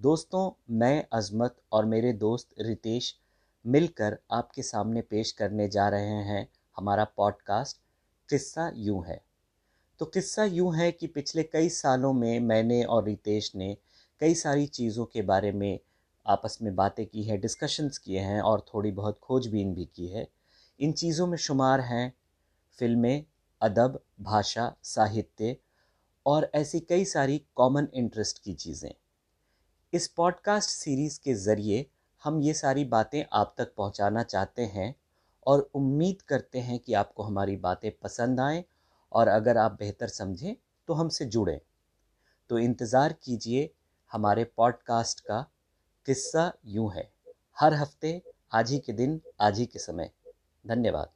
दोस्तों, मैं अजमत और मेरे दोस्त रितेश मिलकर आपके सामने पेश करने जा रहे हैं हमारा पॉडकास्ट किस्सा यूँ है। तो किस्सा यूँ है कि पिछले कई सालों में मैंने और रितेश ने कई सारी चीज़ों के बारे में आपस में बातें की हैं डिस्कशंस किए हैं और थोड़ी बहुत खोजबीन भी की है। इन चीज़ों में शुमार हैं फ़िल्में, अदब, भाषा, साहित्य और ऐसी कई सारी कॉमन इंटरेस्ट की चीज़ें। इस पॉडकास्ट सीरीज़ के ज़रिए हम ये सारी बातें आप तक पहुंचाना चाहते हैं और उम्मीद करते हैं कि आपको हमारी बातें पसंद आएँ और अगर आप बेहतर समझें तो हमसे जुड़ें। तो इंतज़ार कीजिए, हमारे पॉडकास्ट का किस्सा यूँ है। हर हफ़्ते, आज ही के दिन, आज ही के समय। धन्यवाद।